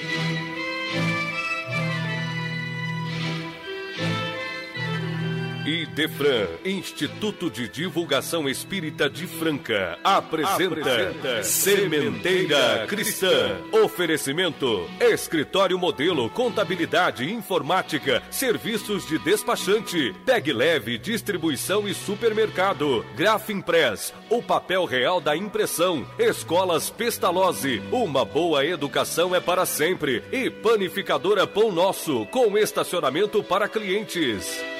Thank you. Idefran, Instituto de Divulgação Espírita de Franca, apresenta, apresenta Sementeira Cristã. Oferecimento: Escritório Modelo, Contabilidade, Informática, Serviços de Despachante, Peg Leve, Distribuição e Supermercado, Grafimpress, o papel real da impressão, Escolas Pestalozzi, uma boa educação é para sempre e Panificadora Pão Nosso, com estacionamento para clientes.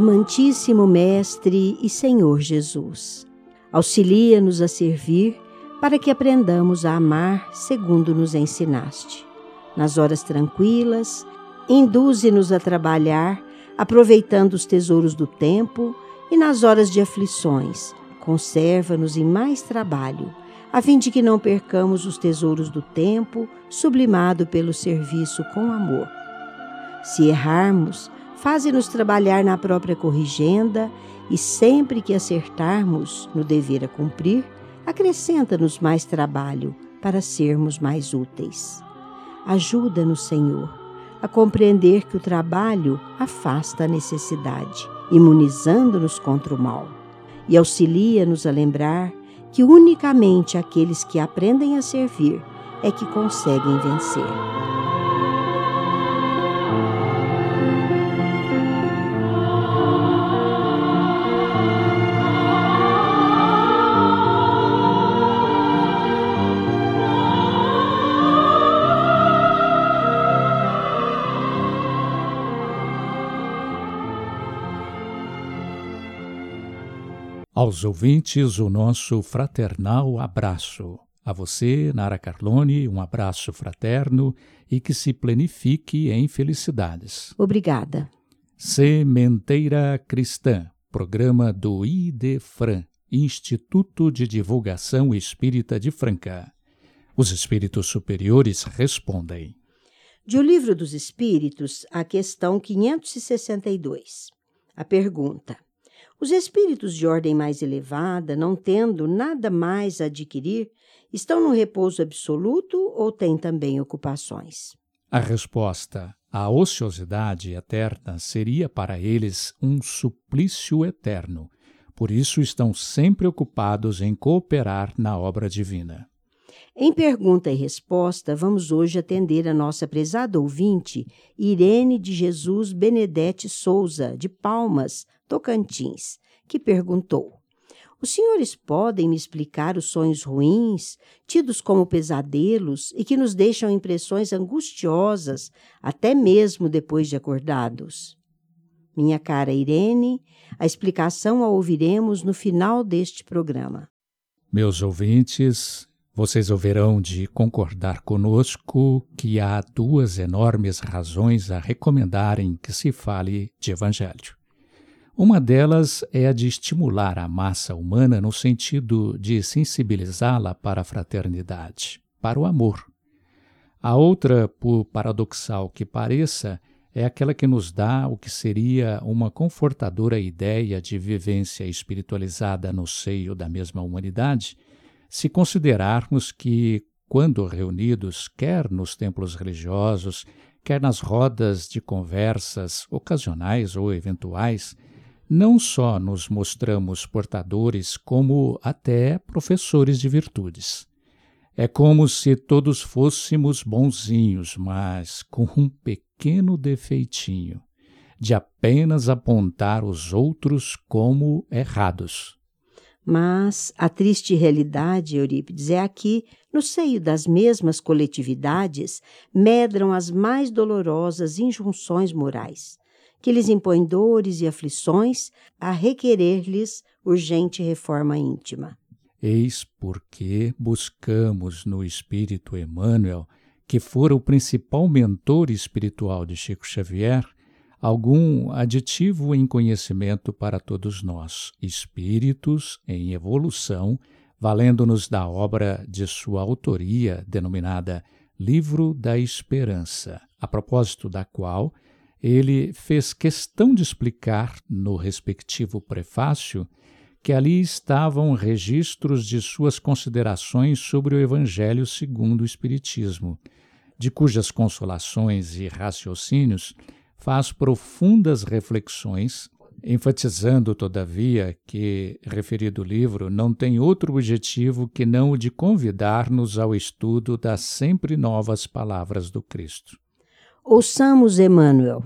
Amantíssimo Mestre e Senhor Jesus, auxilia-nos a servir para que aprendamos a amar segundo nos ensinaste. Nas horas tranquilas, induze-nos a trabalhar, aproveitando os tesouros do tempo, e nas horas de aflições, conserva-nos em mais trabalho, a fim de que não percamos os tesouros do tempo, sublimado pelo serviço com amor. Se errarmos, faze-nos trabalhar na própria corrigenda e sempre que acertarmos no dever a cumprir, acrescenta-nos mais trabalho para sermos mais úteis. Ajuda-nos, Senhor, a compreender que o trabalho afasta a necessidade, imunizando-nos contra o mal, e auxilia-nos a lembrar que unicamente aqueles que aprendem a servir é que conseguem vencer. Aos ouvintes, o nosso fraternal abraço. A você, Nara Carlone, um abraço fraterno e que se plenifique em felicidades. Obrigada. Sementeira Cristã, programa do IDEFRAN, Instituto de Divulgação Espírita de Franca. Os espíritos superiores respondem. De O Livro dos Espíritos, a questão 562. A pergunta: os espíritos de ordem mais elevada, não tendo nada mais a adquirir, estão no repouso absoluto ou têm também ocupações? A resposta: a ociosidade eterna seria para eles um suplício eterno. Por isso estão sempre ocupados em cooperar na obra divina. Em pergunta e resposta, vamos hoje atender a nossa prezada ouvinte, Irene de Jesus Benedete Souza, de Palmas, Tocantins, que perguntou: Os senhores podem me explicar os sonhos ruins, tidos como pesadelos e que nos deixam impressões angustiosas, até mesmo depois de acordados? Minha cara Irene, a explicação a ouviremos no final deste programa. Meus ouvintes, vocês ouvirão de concordar conosco que há duas enormes razões a recomendarem que se fale de Evangelho. Uma delas é a de estimular a massa humana no sentido de sensibilizá-la para a fraternidade, para o amor. A outra, por paradoxal que pareça, é aquela que nos dá o que seria uma confortadora ideia de vivência espiritualizada no seio da mesma humanidade, se considerarmos que, quando reunidos, quer nos templos religiosos, quer nas rodas de conversas ocasionais ou eventuais, não só nos mostramos portadores, como até professores de virtudes. É como se todos fôssemos bonzinhos, mas com um pequeno defeitinho, de apenas apontar os outros como errados. Mas a triste realidade, Eurípides, é aqui, no seio das mesmas coletividades, medram as mais dolorosas injunções morais que lhes impõe dores e aflições, a requerer-lhes urgente reforma íntima. Eis porque buscamos no Espírito Emmanuel que fora o principal mentor espiritual de Chico Xavier, algum aditivo em conhecimento para todos nós, espíritos em evolução, valendo-nos da obra de sua autoria, denominada Livro da Esperança, a propósito da qual ele fez questão de explicar, no respectivo prefácio, que ali estavam registros de suas considerações sobre o Evangelho segundo o Espiritismo, de cujas consolações e raciocínios faz profundas reflexões, enfatizando, todavia, que referido livro não tem outro objetivo que não o de convidar-nos ao estudo das sempre novas palavras do Cristo. Ouçamos Emmanuel.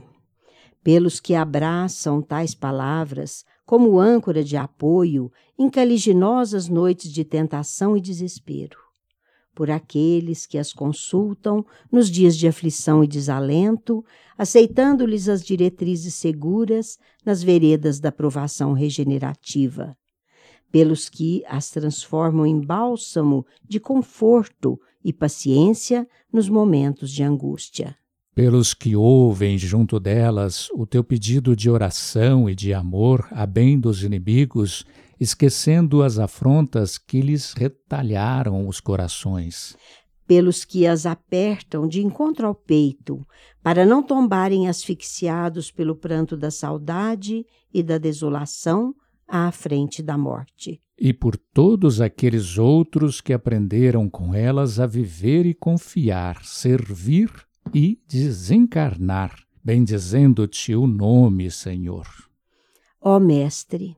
Pelos que abraçam tais palavras como âncora de apoio em caliginosas noites de tentação e desespero por aqueles que as consultam nos dias de aflição e desalento, aceitando-lhes as diretrizes seguras nas veredas da provação regenerativa, pelos que as transformam em bálsamo de conforto e paciência nos momentos de angústia. Pelos que ouvem junto delas o teu pedido de oração e de amor a bem dos inimigos esquecendo as afrontas que lhes retalharam os corações. Pelos que as apertam de encontro ao peito, para não tombarem asfixiados pelo pranto da saudade e da desolação à frente da morte. E por todos aqueles outros que aprenderam com elas a viver e confiar, servir e desencarnar, bendizendo-te o nome, Senhor. Ó Mestre,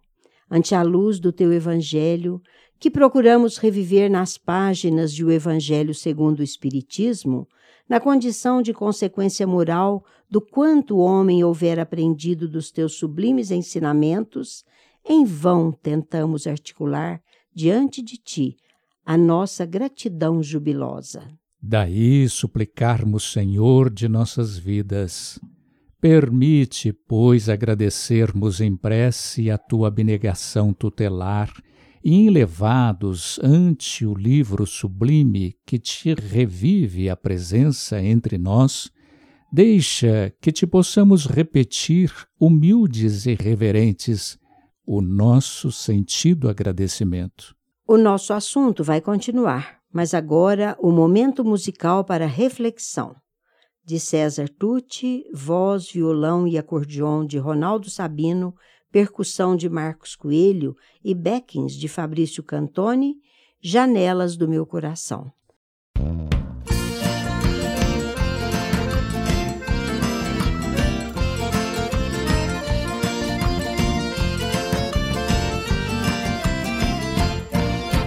ante a luz do teu Evangelho, que procuramos reviver nas páginas de O Evangelho segundo o Espiritismo, na condição de consequência moral do quanto o homem houver aprendido dos teus sublimes ensinamentos, em vão tentamos articular diante de ti a nossa gratidão jubilosa. Daí suplicarmos, Senhor de nossas vidas, Permite, pois, agradecermos em prece a tua abnegação tutelar e elevados ante o livro sublime que te revive a presença entre nós, deixa que te possamos repetir, humildes e reverentes, o nosso sentido agradecimento. O nosso assunto vai continuar, mas agora o momento musical para reflexão de César Tucci, voz, violão e acordeon de Ronaldo Sabino, percussão de Marcos Coelho e backings de Fabrício Cantoni, Janelas do meu coração.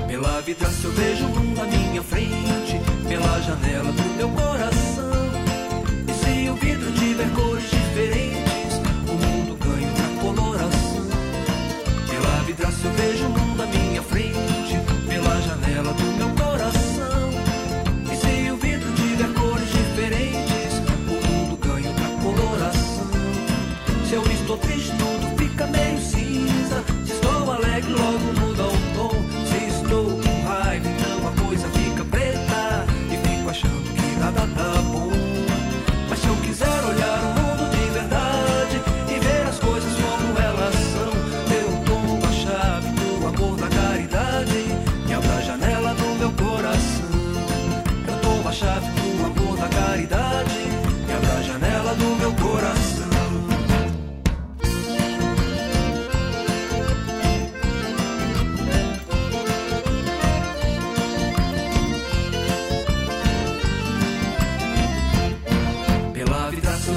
Pela vidraça eu vejo o mundo à minha frente, pela janela do meu coração Eu vejo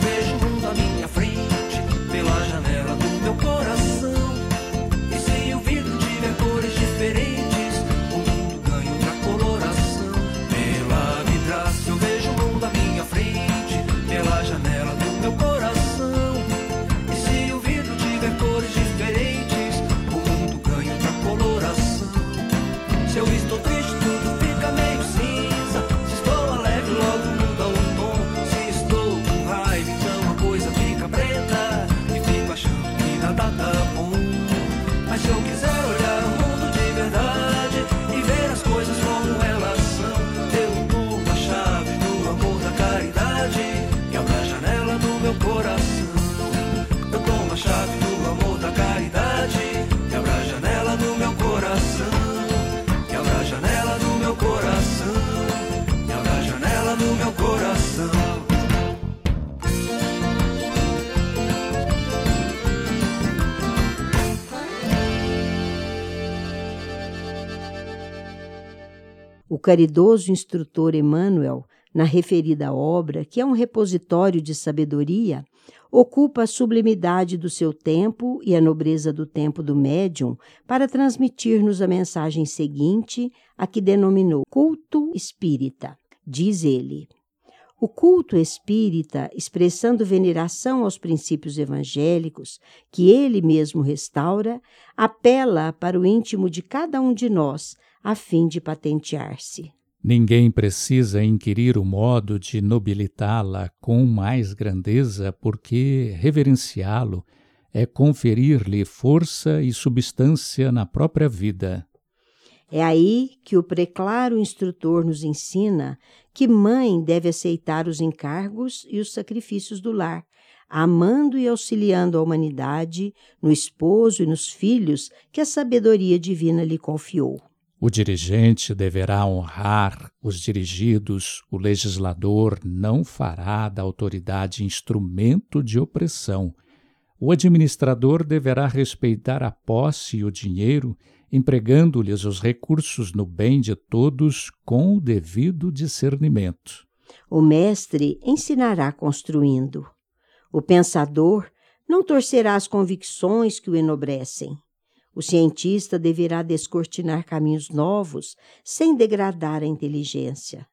Pela caridoso instrutor Emmanuel, na referida obra, que é um repositório de sabedoria, ocupa a sublimidade do seu tempo e a nobreza do tempo do médium para transmitir-nos a mensagem seguinte, a que denominou culto espírita. Diz ele: o culto espírita, expressando veneração aos princípios evangélicos, que ele mesmo restaura, apela para o íntimo de cada um de nós, a fim de patentear-se. Ninguém precisa inquirir o modo de nobilitá-la com mais grandeza, porque reverenciá-lo é conferir-lhe força e substância na própria vida. É aí que o preclaro instrutor nos ensina que mãe deve aceitar os encargos e os sacrifícios do lar, amando e auxiliando a humanidade no esposo e nos filhos que a sabedoria divina lhe confiou. O dirigente deverá honrar os dirigidos, o legislador não fará da autoridade instrumento de opressão. O administrador deverá respeitar a posse e o dinheiro empregando-lhes os recursos no bem de todos com o devido discernimento. O mestre ensinará construindo. O pensador não torcerá as convicções que o enobrecem. O cientista deverá descortinar caminhos novos sem degradar a inteligência.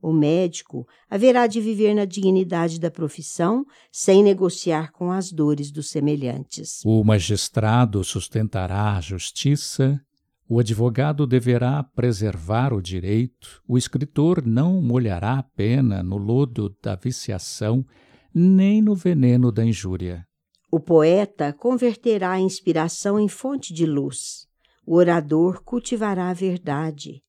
O médico haverá de viver na dignidade da profissão, sem negociar com as dores dos semelhantes. O magistrado sustentará a justiça, o advogado deverá preservar o direito, o escritor não molhará a pena no lodo da viciação, nem no veneno da injúria. O poeta converterá a inspiração em fonte de luz. O orador cultivará a verdade.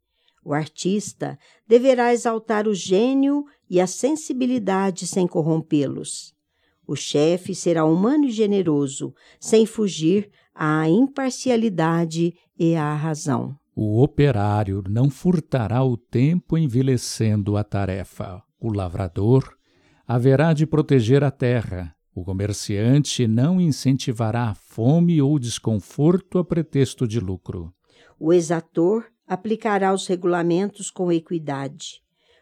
O artista deverá exaltar o gênio e a sensibilidade sem corrompê-los. O chefe será humano e generoso, sem fugir à imparcialidade e à razão. O operário não furtará o tempo envelhecendo a tarefa. O lavrador haverá de proteger a terra. O comerciante não incentivará a fome ou desconforto a pretexto de lucro. O exator aplicará os regulamentos com equidade.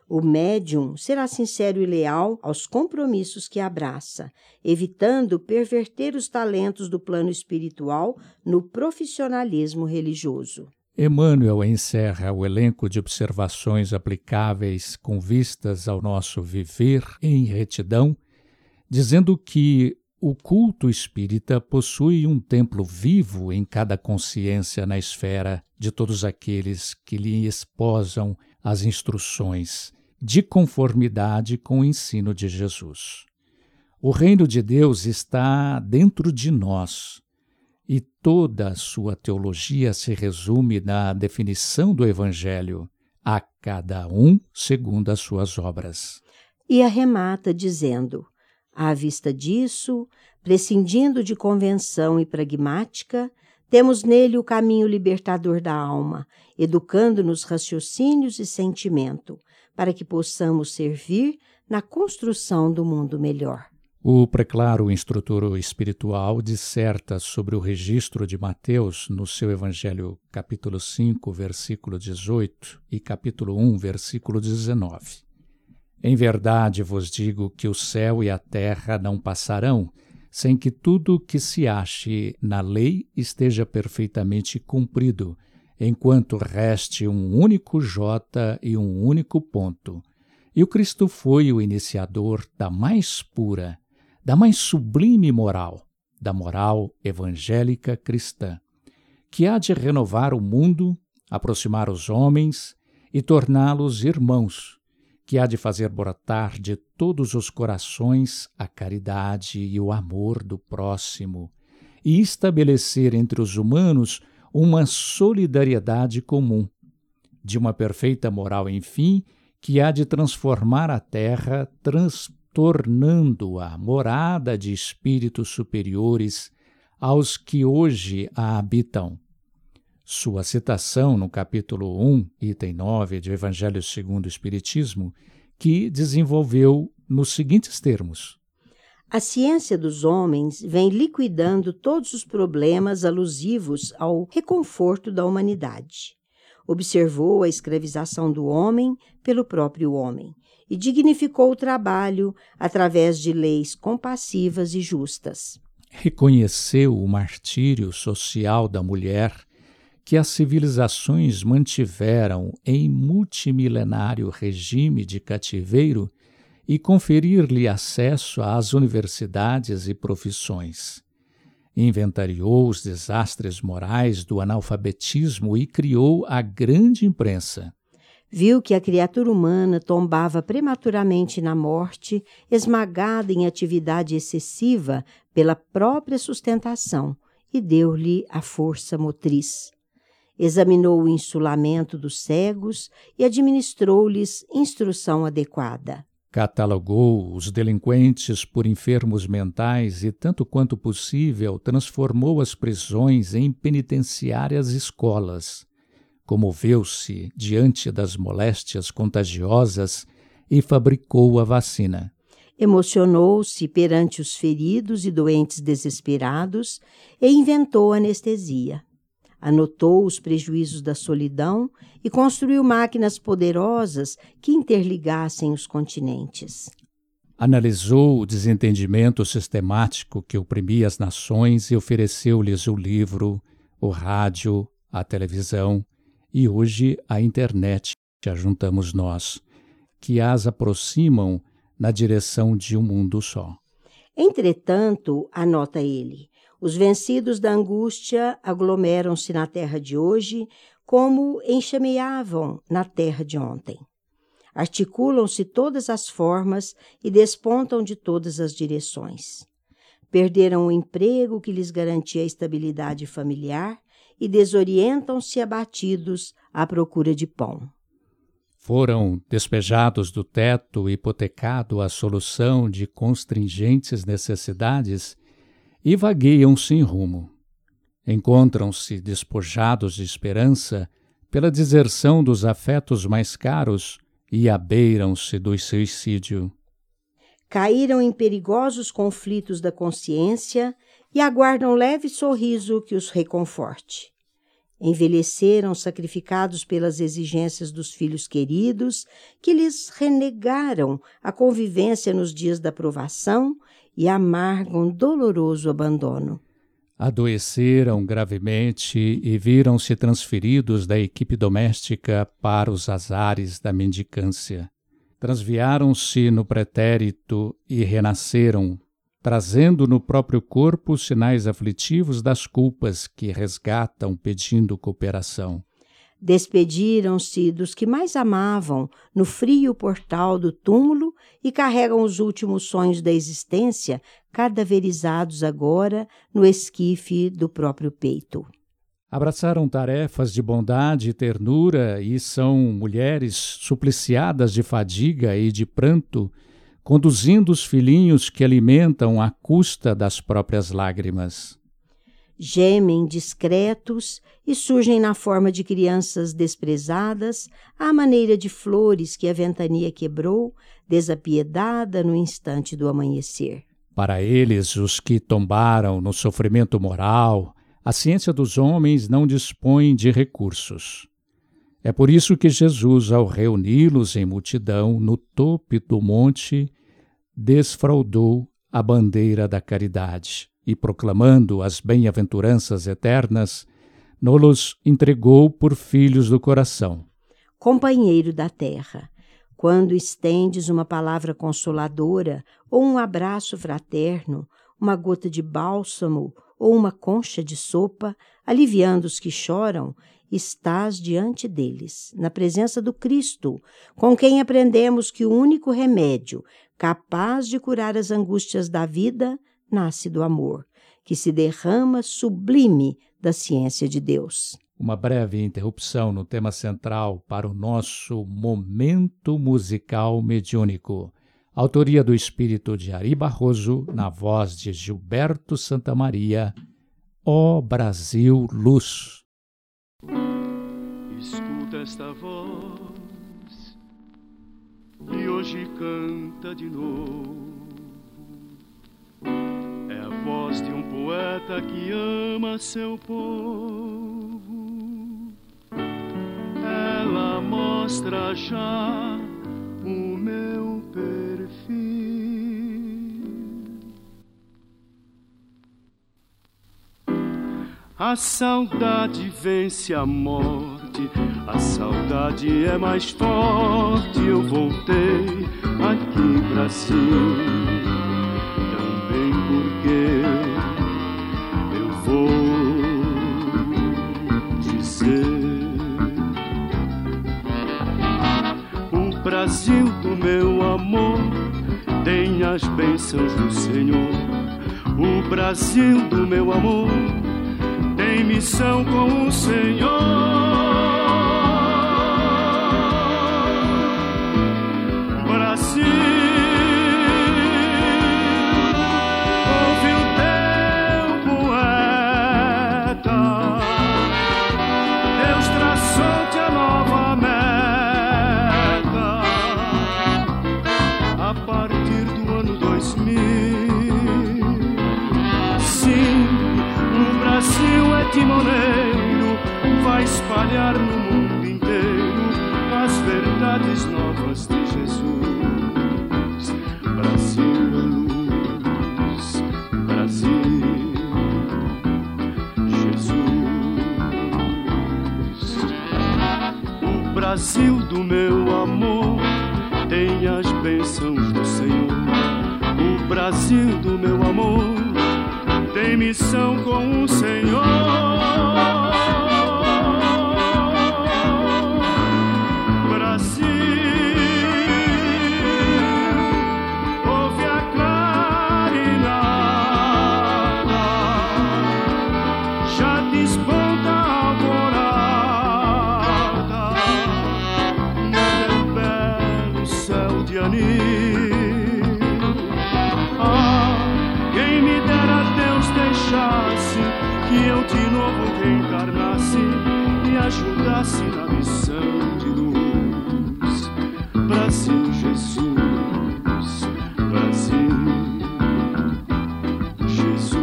O médium será sincero e leal aos compromissos que abraça, evitando perverter os talentos do plano espiritual no profissionalismo religioso. Emmanuel encerra o elenco de observações aplicáveis com vistas ao nosso viver em retidão, dizendo que o culto espírita possui um templo vivo em cada consciência na esfera de todos aqueles que lhe esposam as instruções, de conformidade com o ensino de Jesus. O reino de Deus está dentro de nós e toda a sua teologia se resume na definição do Evangelho, a cada um segundo as suas obras. E arremata dizendo: à vista disso, prescindindo de convenção e pragmática, temos nele o caminho libertador da alma, educando-nos raciocínios e sentimento, para que possamos servir na construção do mundo melhor. O preclaro instrutor espiritual disserta sobre o registro de Mateus no seu Evangelho, capítulo 5, versículo 18 e capítulo 1, versículo 19. Em verdade vos digo que o céu e a terra não passarão, sem que tudo que se ache na lei esteja perfeitamente cumprido, enquanto reste um único J e um único ponto. E o Cristo foi o iniciador da mais pura, da mais sublime moral, da moral evangélica cristã, que há de renovar o mundo, aproximar os homens e torná-los irmãos que há de fazer brotar de todos os corações a caridade e o amor do próximo, e estabelecer entre os humanos uma solidariedade comum, de uma perfeita moral, enfim, que há de transformar a terra, transtornando-a morada de espíritos superiores aos que hoje a habitam sua citação no capítulo 1, item 9 de Evangelho segundo o Espiritismo, que desenvolveu nos seguintes termos: A ciência dos homens vem liquidando todos os problemas alusivos ao reconforto da humanidade. observou a escravização do homem pelo próprio homem e dignificou o trabalho através de leis compassivas e justas. Reconheceu o martírio social da mulher que as civilizações mantiveram em multimilenário regime de cativeiro e conferir-lhe acesso às universidades e profissões. Inventariou os desastres morais do analfabetismo e criou a grande imprensa. Viu que a criatura humana tombava prematuramente na morte, esmagada em atividade excessiva pela própria sustentação, e deu-lhe a força motriz. Examinou o insulamento dos cegos e administrou-lhes instrução adequada. Catalogou os delinquentes por enfermos mentais e, tanto quanto possível, transformou as prisões em penitenciárias escolas. Comoveu-se diante das moléstias contagiosas e fabricou a vacina. Emocionou-se perante os feridos e doentes desesperados e inventou anestesia anotou os prejuízos da solidão e construiu máquinas poderosas que interligassem os continentes. Analisou o desentendimento sistemático que oprimia as nações e ofereceu-lhes o livro, o rádio, a televisão e hoje a internet, que ajuntamos nós, que as aproximam na direção de um mundo só. Entretanto, anota ele, os vencidos da angústia aglomeram-se na terra de hoje como enxameavam na terra de ontem. Articulam-se todas as formas e despontam de todas as direções. Perderam o emprego que lhes garantia a estabilidade familiar e desorientam-se abatidos à procura de pão. Foram despejados do teto, hipotecado a solução de constringentes necessidades e vagueiam sem rumo. Encontram-se despojados de esperança pela deserção dos afetos mais caros e abeiram-se do suicídio. Caíram em perigosos conflitos da consciência e aguardam leve sorriso que os reconforte. Envelheceram sacrificados pelas exigências dos filhos queridos, que lhes renegaram a convivência nos dias da provação e amargam doloroso abandono. Adoeceram gravemente e viram-se transferidos da equipe doméstica para os azares da mendicância. Transviaram-se no pretérito e renasceram, trazendo no próprio corpo sinais aflitivos das culpas que resgatam pedindo cooperação. Despediram-se dos que mais amavam no frio portal do túmulo e carregam os últimos sonhos da existência, cadaverizados agora no esquife do próprio peito. Abraçaram tarefas de bondade e ternura e são mulheres supliciadas de fadiga e de pranto, conduzindo os filhinhos que alimentam à custa das próprias lágrimas gemem discretos e surgem na forma de crianças desprezadas, à maneira de flores que a ventania quebrou, desapiedada no instante do amanhecer. Para eles, os que tombaram no sofrimento moral, a ciência dos homens não dispõe de recursos. É por isso que Jesus, ao reuni-los em multidão no topo do monte, desfraudou a bandeira da caridade e proclamando as bem-aventuranças eternas, nos entregou por filhos do coração. Companheiro da terra, quando estendes uma palavra consoladora ou um abraço fraterno, uma gota de bálsamo ou uma concha de sopa, aliviando os que choram, estás diante deles, na presença do Cristo, com quem aprendemos que o único remédio capaz de curar as angústias da vida nasce do amor, que se derrama sublime da ciência de Deus. Uma breve interrupção no tema central para o nosso momento musical mediúnico. Autoria do espírito de Ari Barroso, na voz de Gilberto Santa Maria. Ó Brasil Luz. Escuta esta voz e hoje canta de novo voz de um poeta que ama seu povo. ela mostra já o meu perfil. A saudade vence a morte, a saudade é mais forte. Eu voltei aqui pra si, bênçãos do Senhor. O Brasil do meu amor tem missão com o Senhor. Timoneiro, vai espalhar no mundo inteiro as verdades novas de Jesus. Brasil é luz, Brasil, Jesus. O Brasil do meu amor tem as bênçãos do Senhor. O Brasil do meu amor tem missão com o Senhor. Eu de novo reencarnasse e ajudasse na missão de luz. Brasil, Jesus, Brasil, Jesus.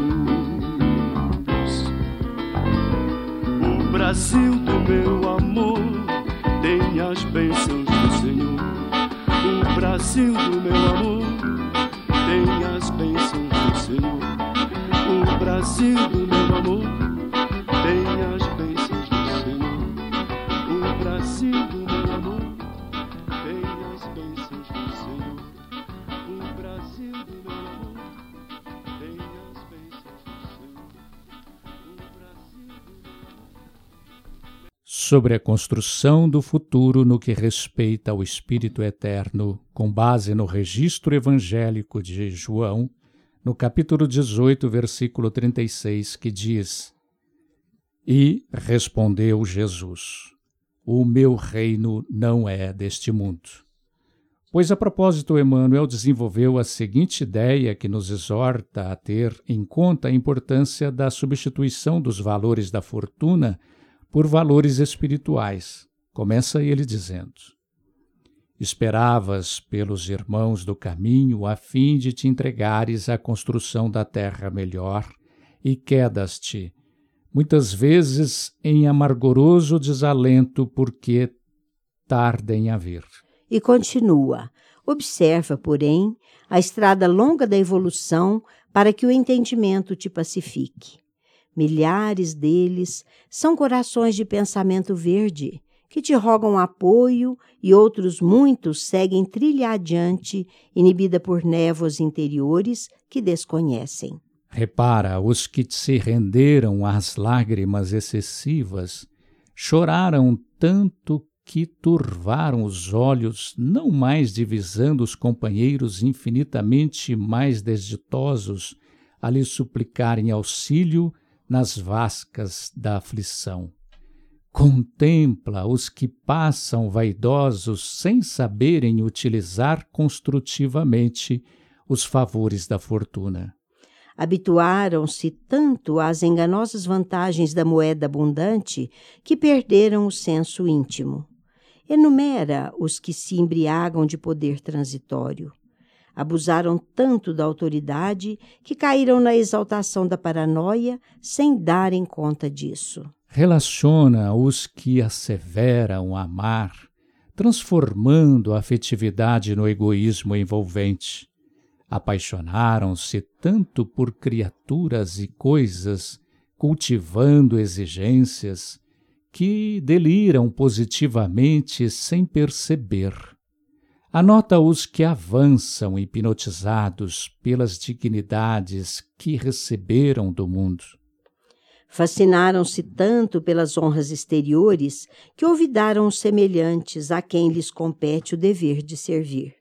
O Brasil do meu amor tem as bênçãos do Senhor. O Brasil do meu amor Brasil meu amor tem as bênçãos do Senhor. O Brasil meu amor tem as bênçãos do Senhor. O Brasil meu amor tem as bênçãos do Senhor. Meu amor. sobre a construção do futuro no que respeita ao Espírito Eterno, com base no registro evangélico de João, no capítulo 18, versículo 36, que diz: E respondeu Jesus: O meu reino não é deste mundo. Pois a propósito, Emmanuel desenvolveu a seguinte ideia que nos exorta a ter em conta a importância da substituição dos valores da fortuna por valores espirituais. Começa ele dizendo: Esperavas pelos irmãos do caminho a fim de te entregares à construção da terra melhor e quedas-te, muitas vezes em amargoroso desalento porque tardem a vir. E continua: observa, porém, a estrada longa da evolução para que o entendimento te pacifique. Milhares deles são corações de pensamento verde que te rogam apoio e outros muitos seguem trilha adiante, inibida por névoas interiores que desconhecem. Repara, os que se renderam às lágrimas excessivas choraram tanto que turvaram os olhos, não mais divisando os companheiros infinitamente mais desditosos a lhe suplicarem auxílio nas vascas da aflição. Contempla os que passam vaidosos sem saberem utilizar construtivamente os favores da fortuna. Habituaram-se tanto às enganosas vantagens da moeda abundante que perderam o senso íntimo. Enumera os que se embriagam de poder transitório. Abusaram tanto da autoridade que caíram na exaltação da paranoia sem darem conta disso. Relaciona os que asseveram amar, transformando a afetividade no egoísmo envolvente. Apaixonaram-se tanto por criaturas e coisas, cultivando exigências, que deliram positivamente sem perceber. Anota os que avançam hipnotizados pelas dignidades que receberam do mundo. Fascinaram-se tanto pelas honras exteriores que olvidaram os semelhantes a quem lhes compete o dever de servir.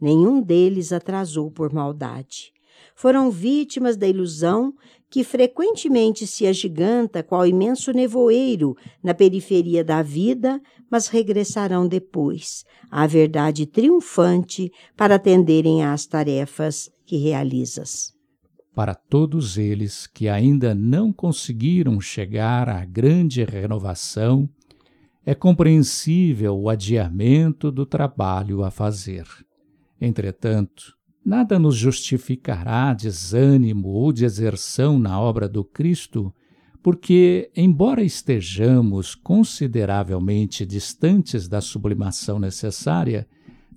Nenhum deles atrasou por maldade. Foram vítimas da ilusão que frequentemente se agiganta qual imenso nevoeiro na periferia da vida, mas regressarão depois à verdade triunfante para atenderem às tarefas que realizas. Para todos eles que ainda não conseguiram chegar à grande renovação, é compreensível o adiamento do trabalho a fazer. Entretanto, nada nos justificará desânimo ou deserção na obra do Cristo, porque, embora estejamos consideravelmente distantes da sublimação necessária,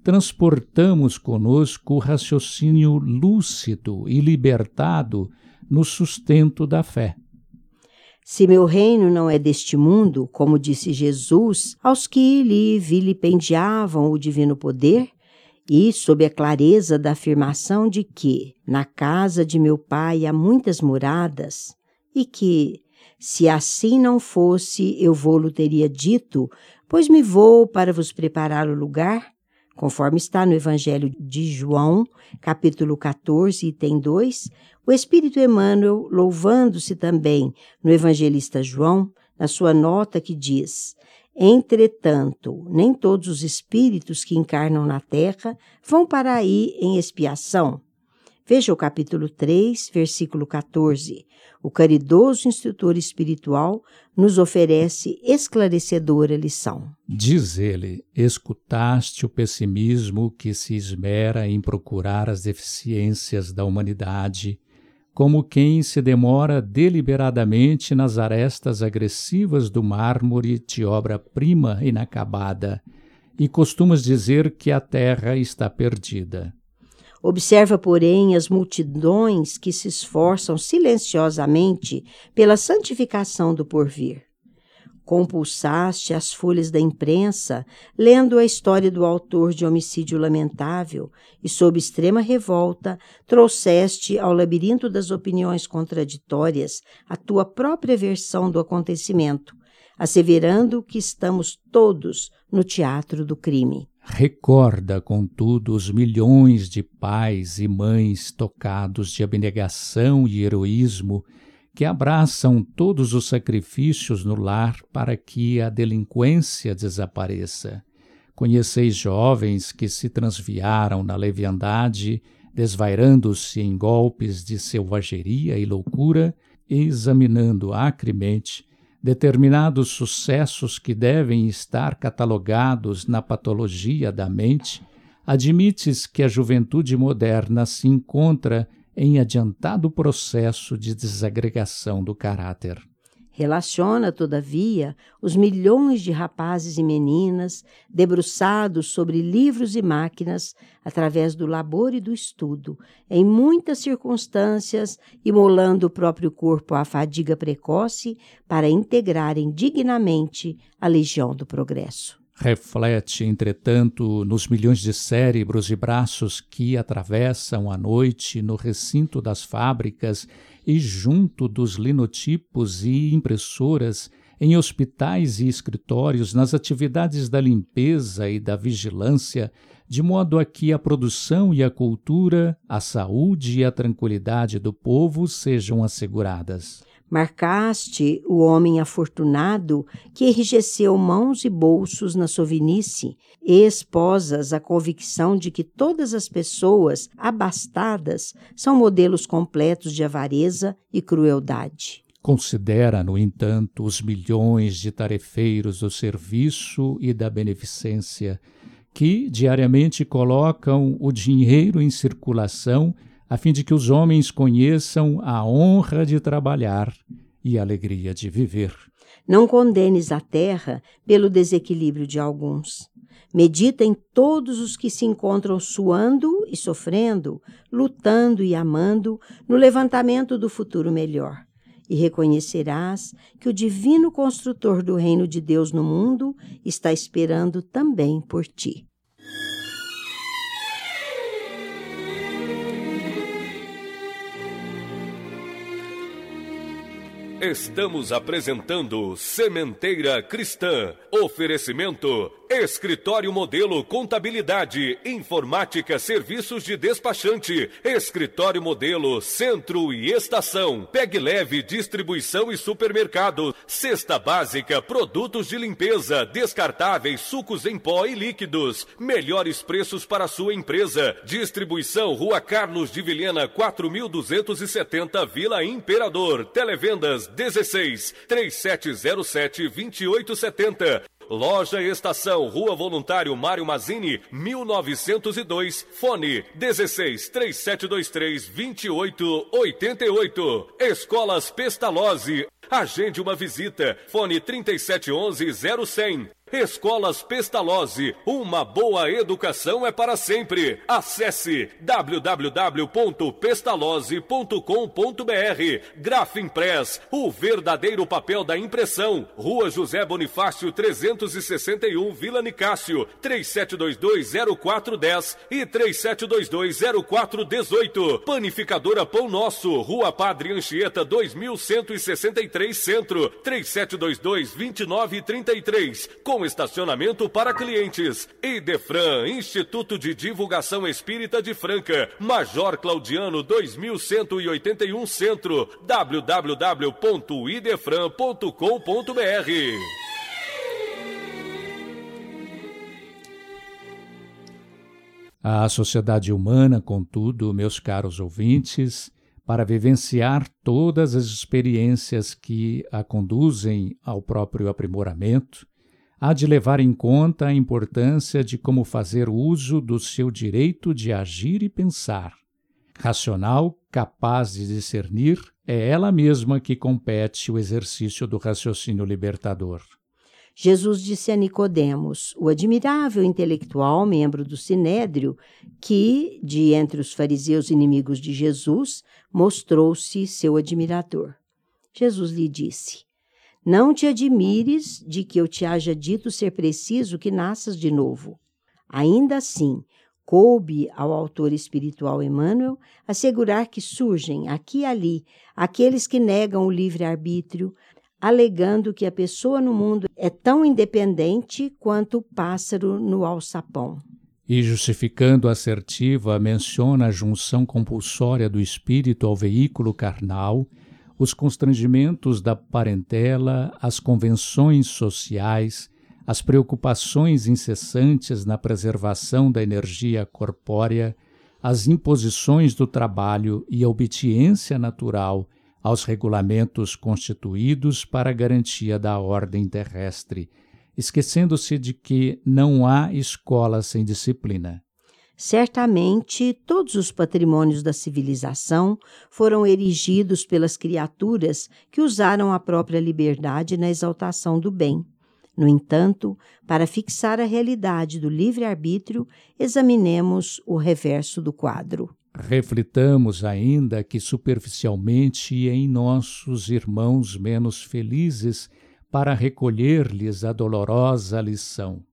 transportamos conosco o raciocínio lúcido e libertado no sustento da fé. Se meu reino não é deste mundo, como disse Jesus aos que lhe vilipendiavam o divino poder, e sob a clareza da afirmação de que na casa de meu pai há muitas moradas, e que, se assim não fosse, eu vou-lo teria dito, pois me vou para vos preparar o lugar, conforme está no Evangelho de João, capítulo 14, item 2, o Espírito Emmanuel, louvando-se também no Evangelista João, na sua nota que diz: Entretanto, nem todos os espíritos que encarnam na terra vão para aí em expiação. Veja o capítulo 3, versículo 14. O caridoso instrutor espiritual nos oferece esclarecedora lição. Diz ele: escutaste o pessimismo que se esmera em procurar as deficiências da humanidade como quem se demora deliberadamente nas arestas agressivas do mármore de obra-prima inacabada, e costumas dizer que a terra está perdida. Observa, porém, as multidões que se esforçam silenciosamente pela santificação do porvir compulsaste as folhas da imprensa, lendo a história do autor de homicídio lamentável, e, sob extrema revolta, trouxeste ao labirinto das opiniões contraditórias a tua própria versão do acontecimento, asseverando que estamos todos no teatro do crime. Recorda, contudo, os milhões de pais e mães tocados de abnegação e heroísmo que abraçam todos os sacrifícios no lar para que a delinquência desapareça. Conheceis jovens que se transviaram na leviandade, desvairando-se em golpes de selvageria e loucura, examinando acremente determinados sucessos que devem estar catalogados na patologia da mente, admites que a juventude moderna se encontra em adiantado processo de desagregação do caráter. Relaciona, todavia, os milhões de rapazes e meninas debruçados sobre livros e máquinas através do labor e do estudo, em muitas circunstâncias, imolando o próprio corpo à fadiga precoce para integrarem dignamente a legião do progresso. Reflete, entretanto, nos milhões de cérebros e braços que atravessam a noite no recinto das fábricas e junto dos linotipos e impressoras, em hospitais e escritórios, nas atividades da limpeza e da vigilância, de modo a que a produção e a cultura, a saúde e a tranquilidade do povo sejam asseguradas. Marcaste o homem afortunado que enrijeceu mãos e bolsos na sovinice, e esposas a convicção de que todas as pessoas abastadas são modelos completos de avareza e crueldade. Considera, no entanto, os milhões de tarefeiros do serviço e da beneficência que diariamente colocam o dinheiro em circulação a fim de que os homens conheçam a honra de trabalhar e a alegria de viver. Não condenes a terra pelo desequilíbrio de alguns. Medita em todos os que se encontram suando e sofrendo, lutando e amando no levantamento do futuro melhor. E reconhecerás que o divino construtor do reino de Deus no mundo está esperando também por ti. Estamos apresentando Sementeira Cristã. Oferecimento Escritório Modelo Contabilidade, Informática, Serviços de Despachante, Escritório Modelo Centro e Estação, Peg Leve Distribuição e Supermercado, Cesta Básica, Produtos de Limpeza, Descartáveis, Sucos em Pó e Líquidos, melhores preços para sua empresa, Distribuição Rua Carlos de Vilhena 4270 Vila Imperador, Televendas 16 3707 2870 Loja Estação, Rua Voluntário Mário Mazini, 1902, fone 16 3723 2888. Escolas Pestalozzi, agende uma visita, fone 3711 0100. Escolas Pestalozzi, uma boa educação é para sempre. Acesse www.pestalozzi.com.br. Grafimpress, o verdadeiro papel da impressão. Rua José Bonifácio 361, Vila Nicásio, 37220410 e 37220418. Panificadora Pão Nosso, Rua Padre Anchieta 2163 Centro, 3722 2933. Estacionamento para clientes. Idefran, Instituto de Divulgação Espírita de Franca, Major Claudiano 2181 Centro, www.idefran.com.br. A sociedade humana, contudo, meus caros ouvintes, para vivenciar todas as experiências que a conduzem ao próprio aprimoramento, há de levar em conta a importância de como fazer uso do seu direito de agir e pensar. Racional, capaz de discernir, é ela mesma que compete o exercício do raciocínio libertador. Jesus disse a Nicodemos, o admirável intelectual membro do Sinédrio, que, de entre os fariseus inimigos de Jesus, mostrou-se seu admirador. Jesus lhe disse: não te admires de que eu te haja dito ser preciso que nasças de novo. Ainda assim, coube ao autor espiritual Emmanuel assegurar que surgem aqui e ali aqueles que negam o livre-arbítrio, alegando que a pessoa no mundo é tão independente quanto o pássaro no alçapão. E justificando a assertiva, menciona a junção compulsória do espírito ao veículo carnal os constrangimentos da parentela, as convenções sociais, as preocupações incessantes na preservação da energia corpórea, as imposições do trabalho e a obediência natural aos regulamentos constituídos para a garantia da ordem terrestre, esquecendo-se de que não há escola sem disciplina. Certamente, todos os patrimônios da civilização foram erigidos pelas criaturas que usaram a própria liberdade na exaltação do bem. No entanto, para fixar a realidade do livre-arbítrio, examinemos o reverso do quadro. Reflitamos ainda que superficialmente em nossos irmãos menos felizes para recolher-lhes a dolorosa lição.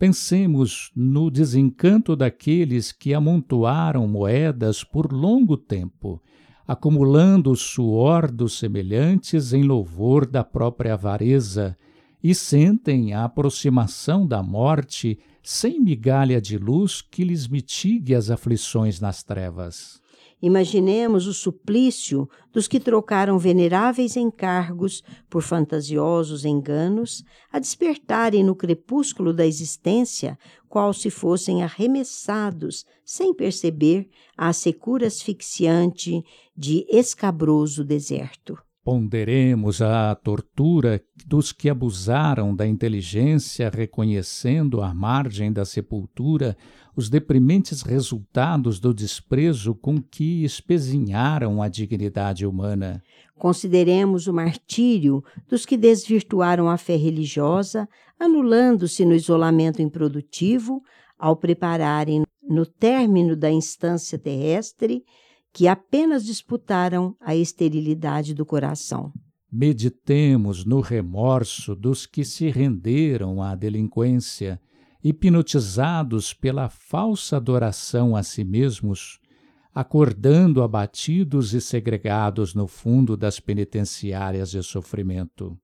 Pensemos no desencanto daqueles que amontoaram moedas por longo tempo, acumulando o suor dos semelhantes em louvor da própria avareza, e sentem a aproximação da morte sem migalha de luz que lhes mitigue as aflições nas trevas. Imaginemos o suplício dos que trocaram veneráveis encargos por fantasiosos enganos, a despertarem no crepúsculo da existência, qual se fossem arremessados, sem perceber, à secura asfixiante de escabroso deserto. Ponderemos a tortura dos que abusaram da inteligência, reconhecendo à margem da sepultura os deprimentes resultados do desprezo com que espezinharam a dignidade humana. Consideremos o martírio dos que desvirtuaram a fé religiosa, anulando-se no isolamento improdutivo, ao prepararem, no término da instância terrestre, que apenas disputaram a esterilidade do coração. Meditemos no remorso dos que se renderam à delinquência, hipnotizados pela falsa adoração a si mesmos, acordando abatidos e segregados no fundo das penitenciárias de sofrimento.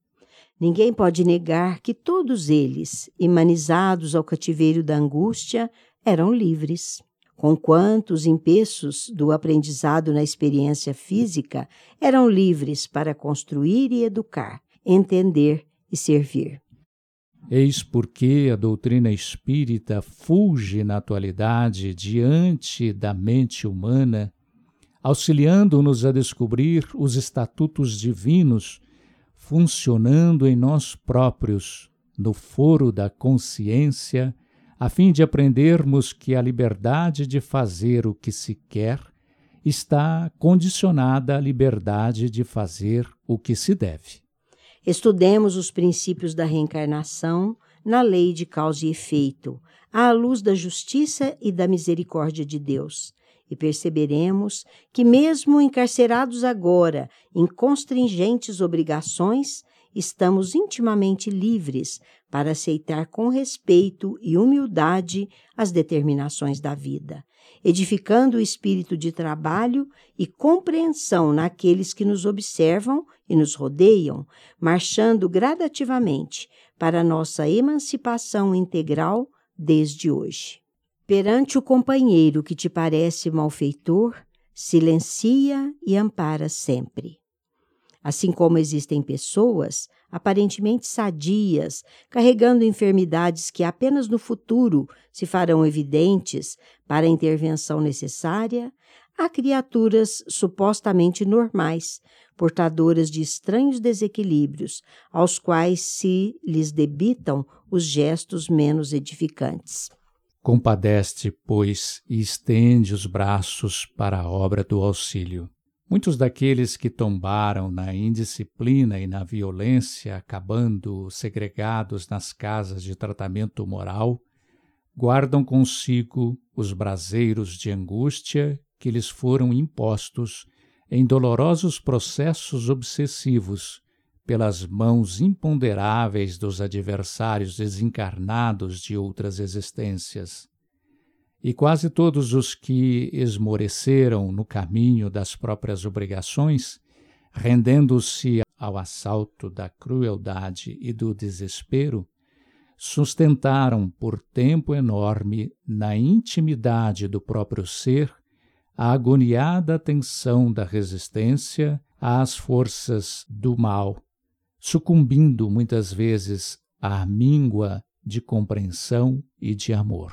Ninguém pode negar que todos eles, imanizados ao cativeiro da angústia, eram livres. Conquanto os empeços do aprendizado na experiência física eram livres para construir e educar, entender e servir. Eis porque a doutrina espírita fulge na atualidade diante da mente humana, auxiliando-nos a descobrir os estatutos divinos funcionando em nós próprios, no foro da consciência a fim de aprendermos que a liberdade de fazer o que se quer está condicionada à liberdade de fazer o que se deve. Estudemos os princípios da reencarnação na lei de causa e efeito, à luz da justiça e da misericórdia de Deus, e perceberemos que, mesmo encarcerados agora em constringentes obrigações, estamos intimamente livres para aceitar com respeito e humildade as determinações da vida, edificando o espírito de trabalho e compreensão naqueles que nos observam e nos rodeiam, marchando gradativamente para nossa emancipação integral desde hoje. Perante o companheiro que te parece malfeitor, silencia e ampara sempre. Assim como existem pessoas aparentemente sadias, carregando enfermidades que apenas no futuro se farão evidentes para a intervenção necessária, há criaturas supostamente normais, portadoras de estranhos desequilíbrios, aos quais se lhes debitam os gestos menos edificantes. Compadece, pois, e estende os braços para a obra do auxílio. Muitos daqueles que tombaram na indisciplina e na violência, acabando segregados nas casas de tratamento moral, guardam consigo os braseiros de angústia que lhes foram impostos em dolorosos processos obsessivos pelas mãos imponderáveis dos adversários desencarnados de outras existências e quase todos os que esmoreceram no caminho das próprias obrigações, rendendo-se ao assalto da crueldade e do desespero, sustentaram por tempo enorme, na intimidade do próprio ser, a agoniada tensão da resistência às forças do mal, sucumbindo muitas vezes à míngua de compreensão e de amor.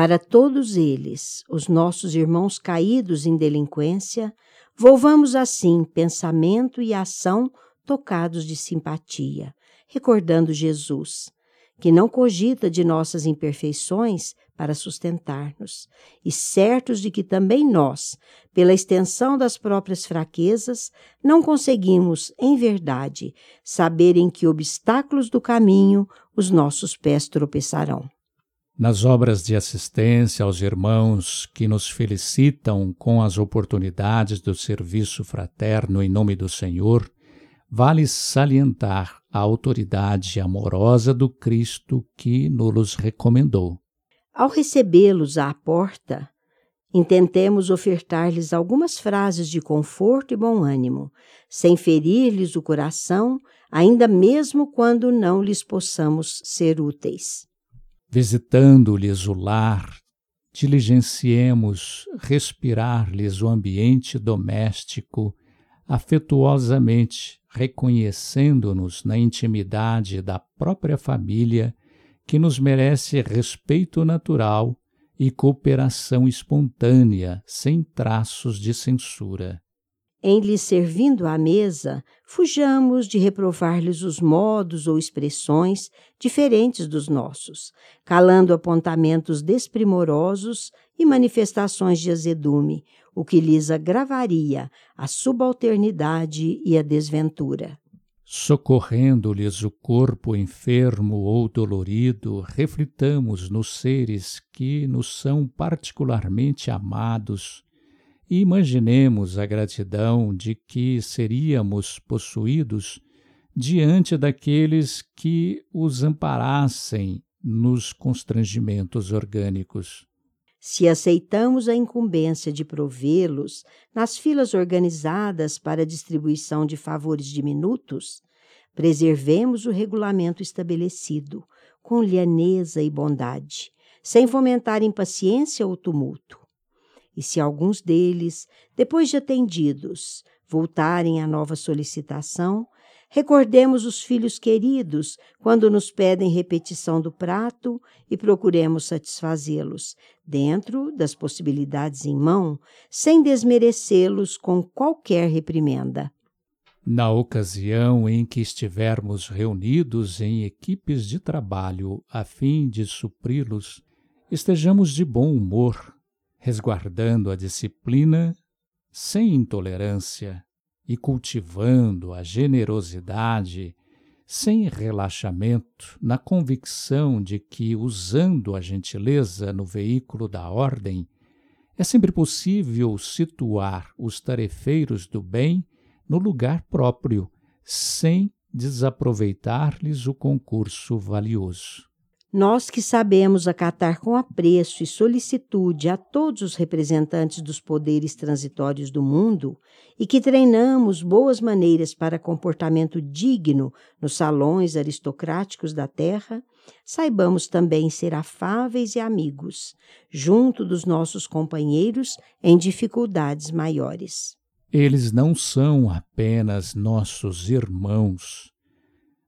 Para todos eles, os nossos irmãos caídos em delinquência, volvamos assim pensamento e ação tocados de simpatia, recordando Jesus, que não cogita de nossas imperfeições para sustentar-nos, e certos de que também nós, pela extensão das próprias fraquezas, não conseguimos, em verdade, saber em que obstáculos do caminho os nossos pés tropeçarão nas obras de assistência aos irmãos que nos felicitam com as oportunidades do serviço fraterno em nome do Senhor, vale salientar a autoridade amorosa do Cristo que nos recomendou. Ao recebê-los à porta, intentemos ofertar-lhes algumas frases de conforto e bom ânimo, sem ferir-lhes o coração, ainda mesmo quando não lhes possamos ser úteis visitando-lhes o lar diligenciemos respirar-lhes o ambiente doméstico afetuosamente, reconhecendo-nos na intimidade da própria família, que nos merece respeito natural e cooperação espontânea, sem traços de censura. Em lhes servindo à mesa, fujamos de reprovar-lhes os modos ou expressões diferentes dos nossos, calando apontamentos desprimorosos e manifestações de azedume, o que lhes agravaria a subalternidade e a desventura. Socorrendo-lhes o corpo enfermo ou dolorido, reflitamos nos seres que nos são particularmente amados imaginemos a gratidão de que seríamos possuídos diante daqueles que os amparassem nos constrangimentos orgânicos. Se aceitamos a incumbência de provê-los nas filas organizadas para distribuição de favores diminutos, preservemos o regulamento estabelecido, com lhaneza e bondade, sem fomentar impaciência ou tumulto. E se alguns deles, depois de atendidos, voltarem à nova solicitação, recordemos os filhos queridos quando nos pedem repetição do prato e procuremos satisfazê-los, dentro das possibilidades em mão, sem desmerecê-los com qualquer reprimenda. Na ocasião em que estivermos reunidos em equipes de trabalho a fim de supri-los, estejamos de bom humor resguardando a disciplina sem intolerância e cultivando a generosidade sem relaxamento, na convicção de que, usando a gentileza no veículo da ordem, é sempre possível situar os tarefeiros do bem no lugar próprio, sem desaproveitar-lhes o concurso valioso. Nós que sabemos acatar com apreço e solicitude a todos os representantes dos poderes transitórios do mundo e que treinamos boas maneiras para comportamento digno nos salões aristocráticos da terra, saibamos também ser afáveis e amigos, junto dos nossos companheiros em dificuldades maiores. Eles não são apenas nossos irmãos,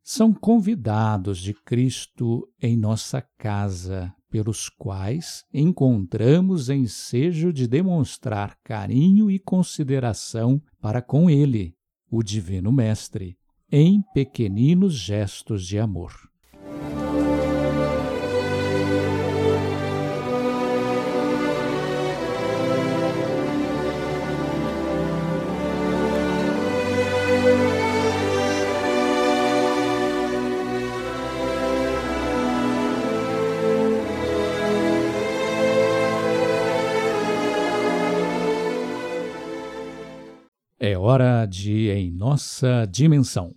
são convidados de Cristo em nossa casa, pelos quais encontramos ensejo de demonstrar carinho e consideração para com Ele, o Divino Mestre, em pequeninos gestos de amor. É hora de Em Nossa Dimensão.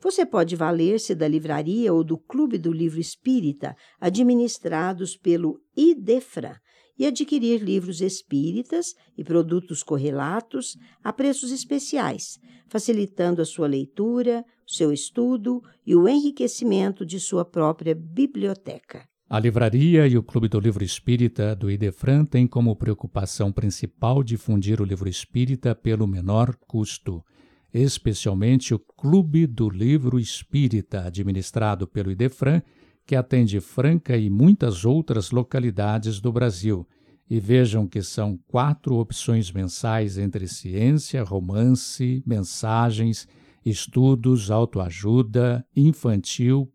Você pode valer-se da livraria ou do Clube do Livro Espírita, administrados pelo IDEFRA, e adquirir livros espíritas e produtos correlatos a preços especiais, facilitando a sua leitura, seu estudo e o enriquecimento de sua própria biblioteca. A livraria e o Clube do Livro Espírita do Idefran têm como preocupação principal difundir o livro espírita pelo menor custo, especialmente o Clube do Livro Espírita, administrado pelo Idefran, que atende Franca e muitas outras localidades do Brasil. E vejam que são quatro opções mensais entre ciência, romance, mensagens, estudos, autoajuda, infantil,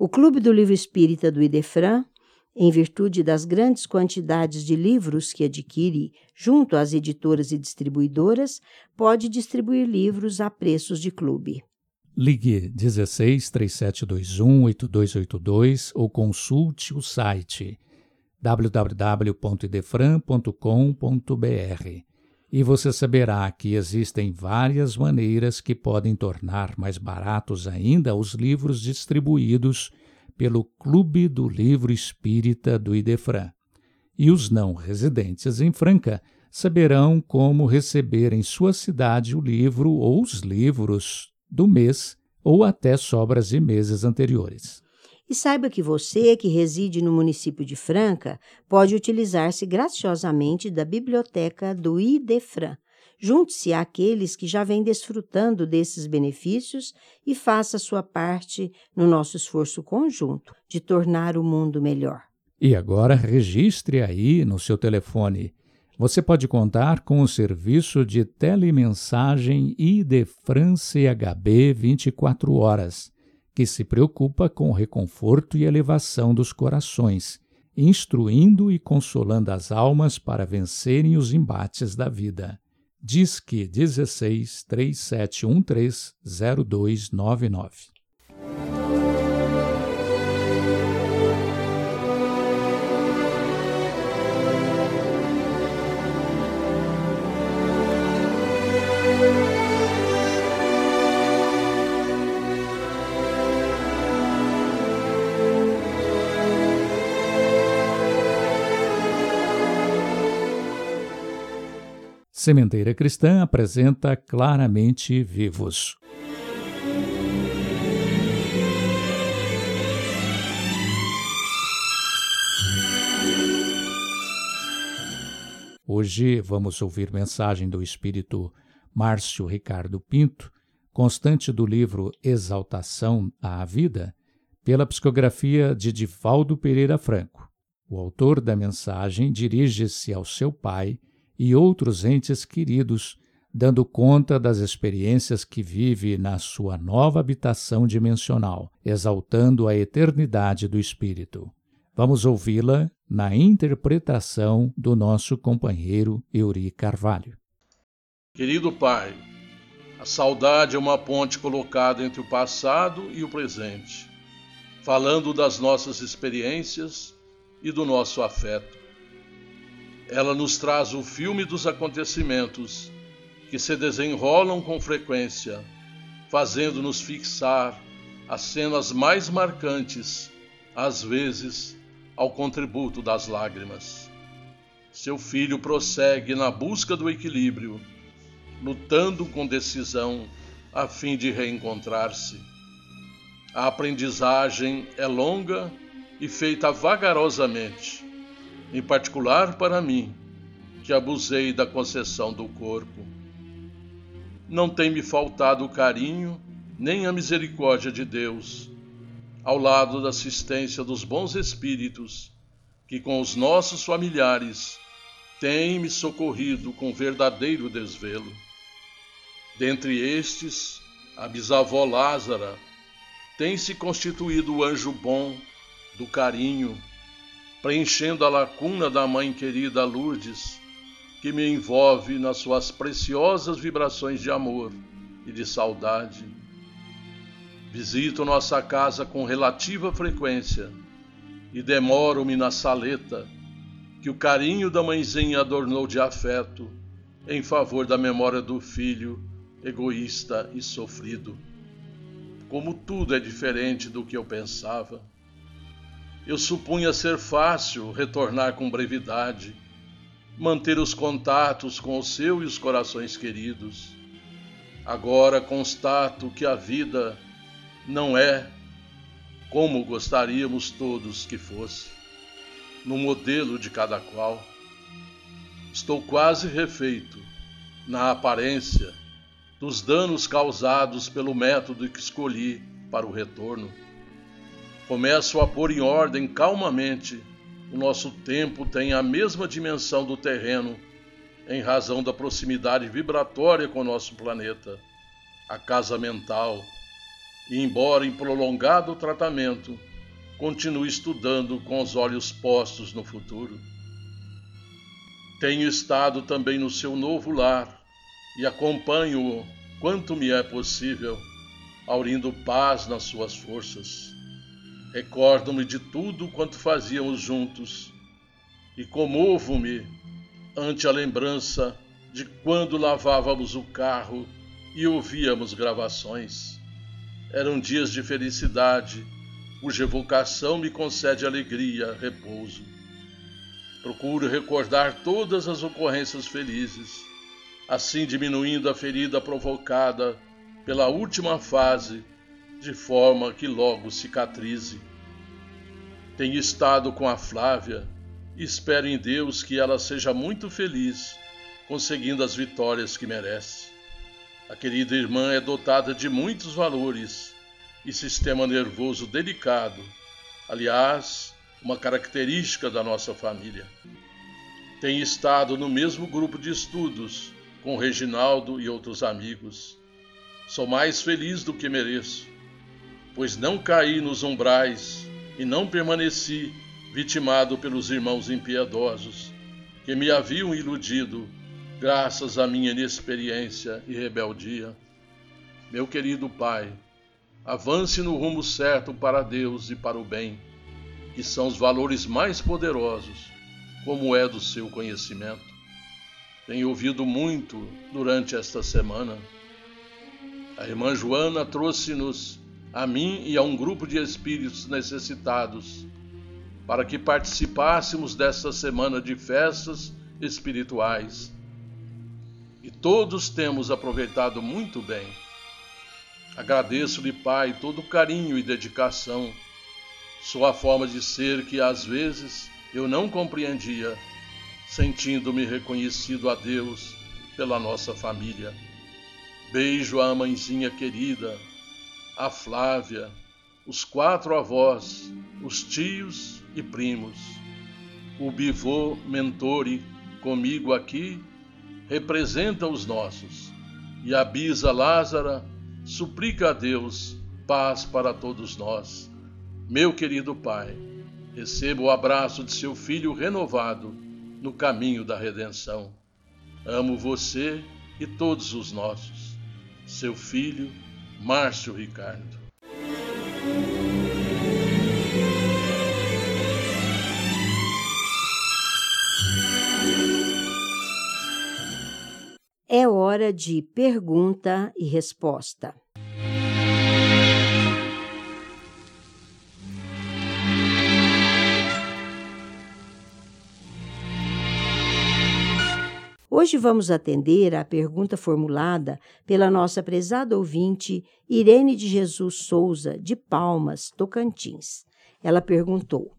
o Clube do Livro Espírita do Idefran, em virtude das grandes quantidades de livros que adquire junto às editoras e distribuidoras, pode distribuir livros a preços de clube. Ligue 16 3721 8282 ou consulte o site www.idefran.com.br e você saberá que existem várias maneiras que podem tornar mais baratos ainda os livros distribuídos pelo Clube do Livro Espírita do Idefran. E os não residentes em Franca saberão como receber em sua cidade o livro ou os livros do mês ou até sobras de meses anteriores. E saiba que você, que reside no município de Franca, pode utilizar-se graciosamente da biblioteca do IDEFRAN. Junte-se àqueles que já vêm desfrutando desses benefícios e faça sua parte no nosso esforço conjunto de tornar o mundo melhor. E agora registre aí no seu telefone. Você pode contar com o serviço de telemensagem IDEFRAN CHB 24 horas que se preocupa com o reconforto e elevação dos corações, instruindo e consolando as almas para vencerem os embates da vida. Diz que 16 3713 0299. Sementeira Cristã apresenta claramente vivos. Hoje vamos ouvir mensagem do Espírito Márcio Ricardo Pinto, constante do livro Exaltação à Vida, pela psicografia de Divaldo Pereira Franco. O autor da mensagem dirige-se ao seu pai e outros entes queridos, dando conta das experiências que vive na sua nova habitação dimensional, exaltando a eternidade do Espírito. Vamos ouvi-la na interpretação do nosso companheiro Euri Carvalho. Querido Pai, a saudade é uma ponte colocada entre o passado e o presente, falando das nossas experiências e do nosso afeto ela nos traz o filme dos acontecimentos que se desenrolam com frequência, fazendo-nos fixar as cenas mais marcantes, às vezes ao contributo das lágrimas. Seu filho prossegue na busca do equilíbrio, lutando com decisão a fim de reencontrar-se. A aprendizagem é longa e feita vagarosamente em particular para mim, que abusei da concessão do corpo. Não tem me faltado o carinho nem a misericórdia de Deus, ao lado da assistência dos bons espíritos, que com os nossos familiares têm me socorrido com verdadeiro desvelo. Dentre estes, a bisavó Lázara tem se constituído o anjo bom do carinho preenchendo a lacuna da mãe querida Lourdes, que me envolve nas suas preciosas vibrações de amor e de saudade. Visito nossa casa com relativa frequência e demoro-me na saleta que o carinho da mãezinha adornou de afeto em favor da memória do filho egoísta e sofrido. Como tudo é diferente do que eu pensava. Eu supunha ser fácil retornar com brevidade, manter os contatos com o seu e os corações queridos. Agora constato que a vida não é como gostaríamos todos que fosse, no modelo de cada qual. Estou quase refeito, na aparência, dos danos causados pelo método que escolhi para o retorno começo a pôr em ordem calmamente. O nosso tempo tem a mesma dimensão do terreno, em razão da proximidade vibratória com o nosso planeta, a casa mental, e embora em prolongado tratamento, continue estudando com os olhos postos no futuro. Tenho estado também no seu novo lar e acompanho-o quanto me é possível, aurindo paz nas suas forças. Recordo-me de tudo quanto fazíamos juntos e comovo-me ante a lembrança de quando lavávamos o carro e ouvíamos gravações. Eram dias de felicidade, cuja evocação me concede alegria, repouso. Procuro recordar todas as ocorrências felizes, assim diminuindo a ferida provocada pela última fase de forma que logo cicatrize. Tenho estado com a Flávia e espero em Deus que ela seja muito feliz, conseguindo as vitórias que merece. A querida irmã é dotada de muitos valores e sistema nervoso delicado, aliás, uma característica da nossa família. Tem estado no mesmo grupo de estudos com Reginaldo e outros amigos. Sou mais feliz do que mereço, pois não caí nos umbrais e não permaneci vitimado pelos irmãos impiedosos que me haviam iludido graças à minha inexperiência e rebeldia. Meu querido Pai, avance no rumo certo para Deus e para o bem, que são os valores mais poderosos, como é do seu conhecimento. Tenho ouvido muito durante esta semana. A irmã Joana trouxe-nos, a mim e a um grupo de espíritos necessitados, para que participássemos desta semana de festas espirituais. E todos temos aproveitado muito bem. Agradeço-lhe, Pai, todo o carinho e dedicação, sua forma de ser que às vezes eu não compreendia, sentindo-me reconhecido a Deus pela nossa família. Beijo à mãezinha querida, a Flávia, os quatro avós, os tios e primos. O bivô Mentore, comigo aqui, representa os nossos, e a bisa Lázara suplica a Deus paz para todos nós. Meu querido Pai, receba o abraço de seu filho renovado no caminho da redenção. Amo você e todos os nossos. Seu filho, Márcio Ricardo. É hora de pergunta e resposta. Hoje vamos atender à pergunta formulada pela nossa prezada ouvinte Irene de Jesus Souza, de Palmas, Tocantins. Ela perguntou: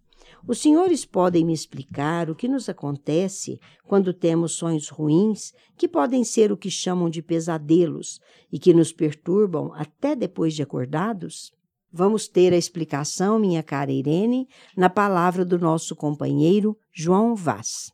Os senhores podem me explicar o que nos acontece quando temos sonhos ruins, que podem ser o que chamam de pesadelos e que nos perturbam até depois de acordados? Vamos ter a explicação, minha cara Irene, na palavra do nosso companheiro João Vaz.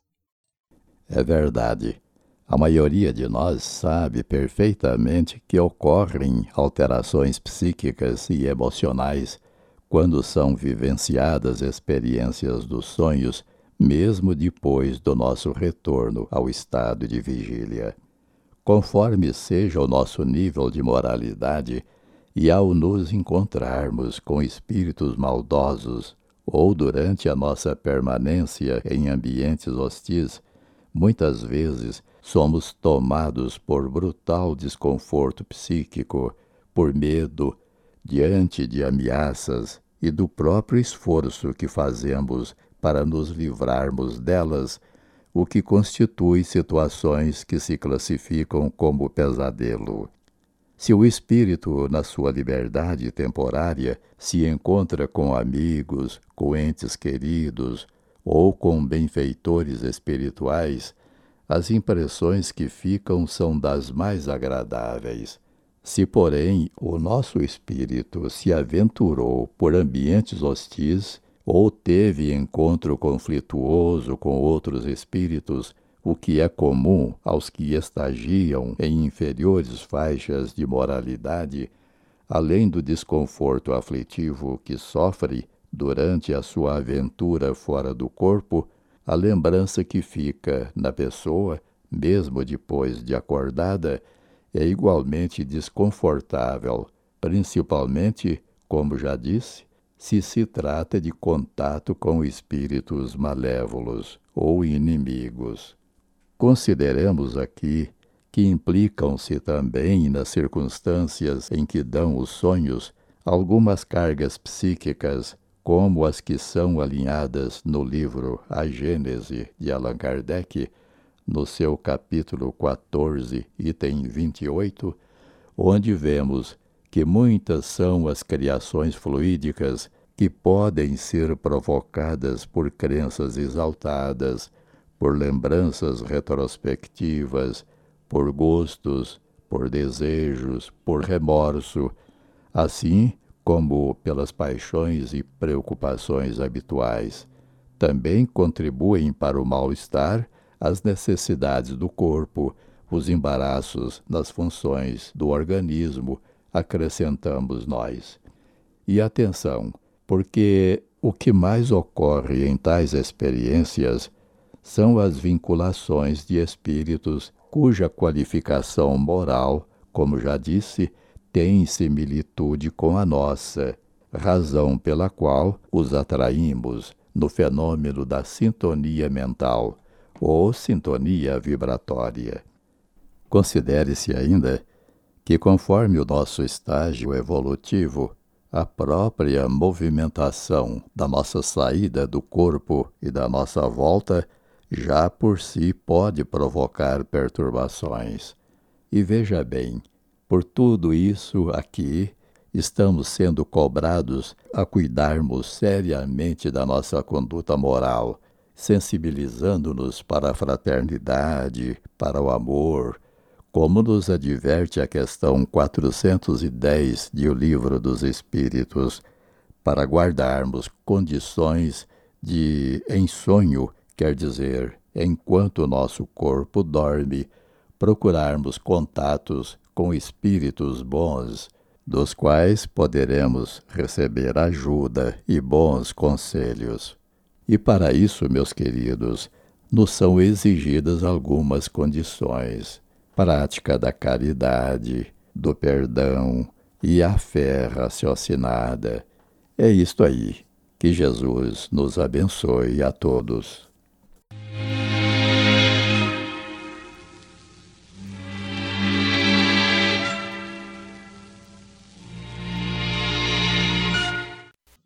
É verdade. A maioria de nós sabe perfeitamente que ocorrem alterações psíquicas e emocionais quando são vivenciadas experiências dos sonhos, mesmo depois do nosso retorno ao estado de vigília. Conforme seja o nosso nível de moralidade, e ao nos encontrarmos com espíritos maldosos ou durante a nossa permanência em ambientes hostis, muitas vezes somos tomados por brutal desconforto psíquico, por medo, diante de ameaças e do próprio esforço que fazemos para nos livrarmos delas, o que constitui situações que se classificam como pesadelo. Se o espírito, na sua liberdade temporária, se encontra com amigos, com entes queridos ou com benfeitores espirituais, as impressões que ficam são das mais agradáveis. Se, porém, o nosso espírito se aventurou por ambientes hostis ou teve encontro conflituoso com outros espíritos, o que é comum aos que estagiam em inferiores faixas de moralidade, além do desconforto aflitivo que sofre durante a sua aventura fora do corpo, a lembrança que fica na pessoa, mesmo depois de acordada, é igualmente desconfortável, principalmente, como já disse, se se trata de contato com espíritos malévolos ou inimigos. Consideremos aqui que implicam-se também nas circunstâncias em que dão os sonhos algumas cargas psíquicas como as que são alinhadas no livro A Gênese de Allan Kardec, no seu capítulo 14, item 28, onde vemos que muitas são as criações fluídicas que podem ser provocadas por crenças exaltadas, por lembranças retrospectivas, por gostos, por desejos, por remorso, assim como pelas paixões e preocupações habituais. Também contribuem para o mal-estar as necessidades do corpo, os embaraços nas funções do organismo, acrescentamos nós. E atenção, porque o que mais ocorre em tais experiências são as vinculações de espíritos cuja qualificação moral, como já disse, tem similitude com a nossa, razão pela qual os atraímos no fenômeno da sintonia mental ou sintonia vibratória. Considere-se ainda que, conforme o nosso estágio evolutivo, a própria movimentação da nossa saída do corpo e da nossa volta já por si pode provocar perturbações. E veja bem, por tudo isso aqui, estamos sendo cobrados a cuidarmos seriamente da nossa conduta moral, sensibilizando-nos para a fraternidade, para o amor, como nos adverte a questão 410 de O Livro dos Espíritos, para guardarmos condições de ensonho, quer dizer, enquanto o nosso corpo dorme, procurarmos contatos com espíritos bons, dos quais poderemos receber ajuda e bons conselhos. E para isso, meus queridos, nos são exigidas algumas condições: prática da caridade, do perdão e a fé raciocinada. É isto aí. Que Jesus nos abençoe a todos.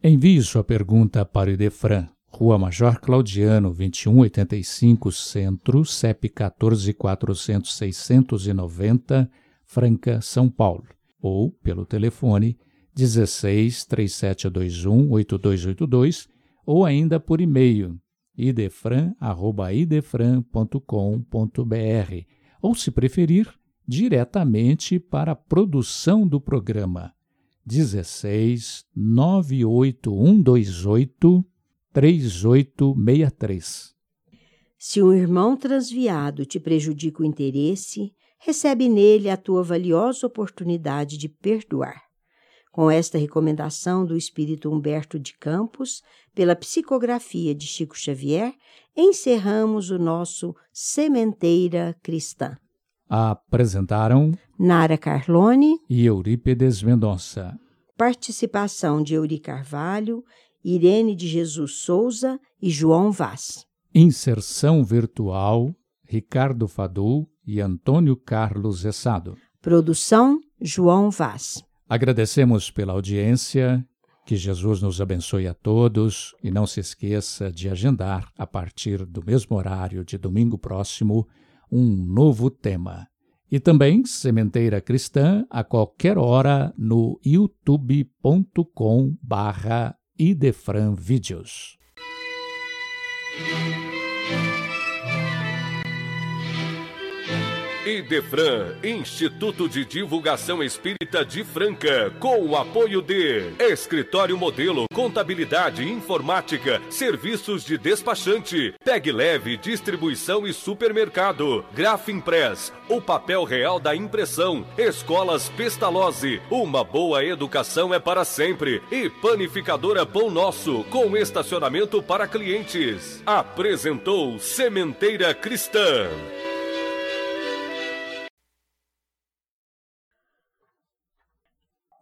Envie sua pergunta para o Idefran, Rua Major Claudiano, 2185 Centro, CEP 14400 690, Franca, São Paulo, ou pelo telefone 16 3721 8282 ou ainda por e-mail idefran@idefran.com.br ou se preferir diretamente para a produção do programa 16 98128 3863. Se um irmão transviado te prejudica o interesse, recebe nele a tua valiosa oportunidade de perdoar. Com esta recomendação do espírito Humberto de Campos, pela psicografia de Chico Xavier, encerramos o nosso Sementeira Cristã. Apresentaram Nara Carlone e Eurípedes Mendonça. Participação de Euri Carvalho, Irene de Jesus Souza e João Vaz. Inserção virtual Ricardo Fadu e Antônio Carlos Essado. Produção João Vaz. Agradecemos pela audiência. Que Jesus nos abençoe a todos e não se esqueça de agendar a partir do mesmo horário de domingo próximo um novo tema. E também Sementeira Cristã a qualquer hora no youtube.com barra Idefran Idefran, Instituto de Divulgação Espírita de Franca, com o apoio de Escritório Modelo, Contabilidade, Informática, Serviços de Despachante, Tag Leve, Distribuição e Supermercado, Grafimpress, o papel real da impressão, Escolas Pestalozzi, uma boa educação é para sempre e Panificadora Pão Nosso, com estacionamento para clientes. Apresentou Sementeira Cristã.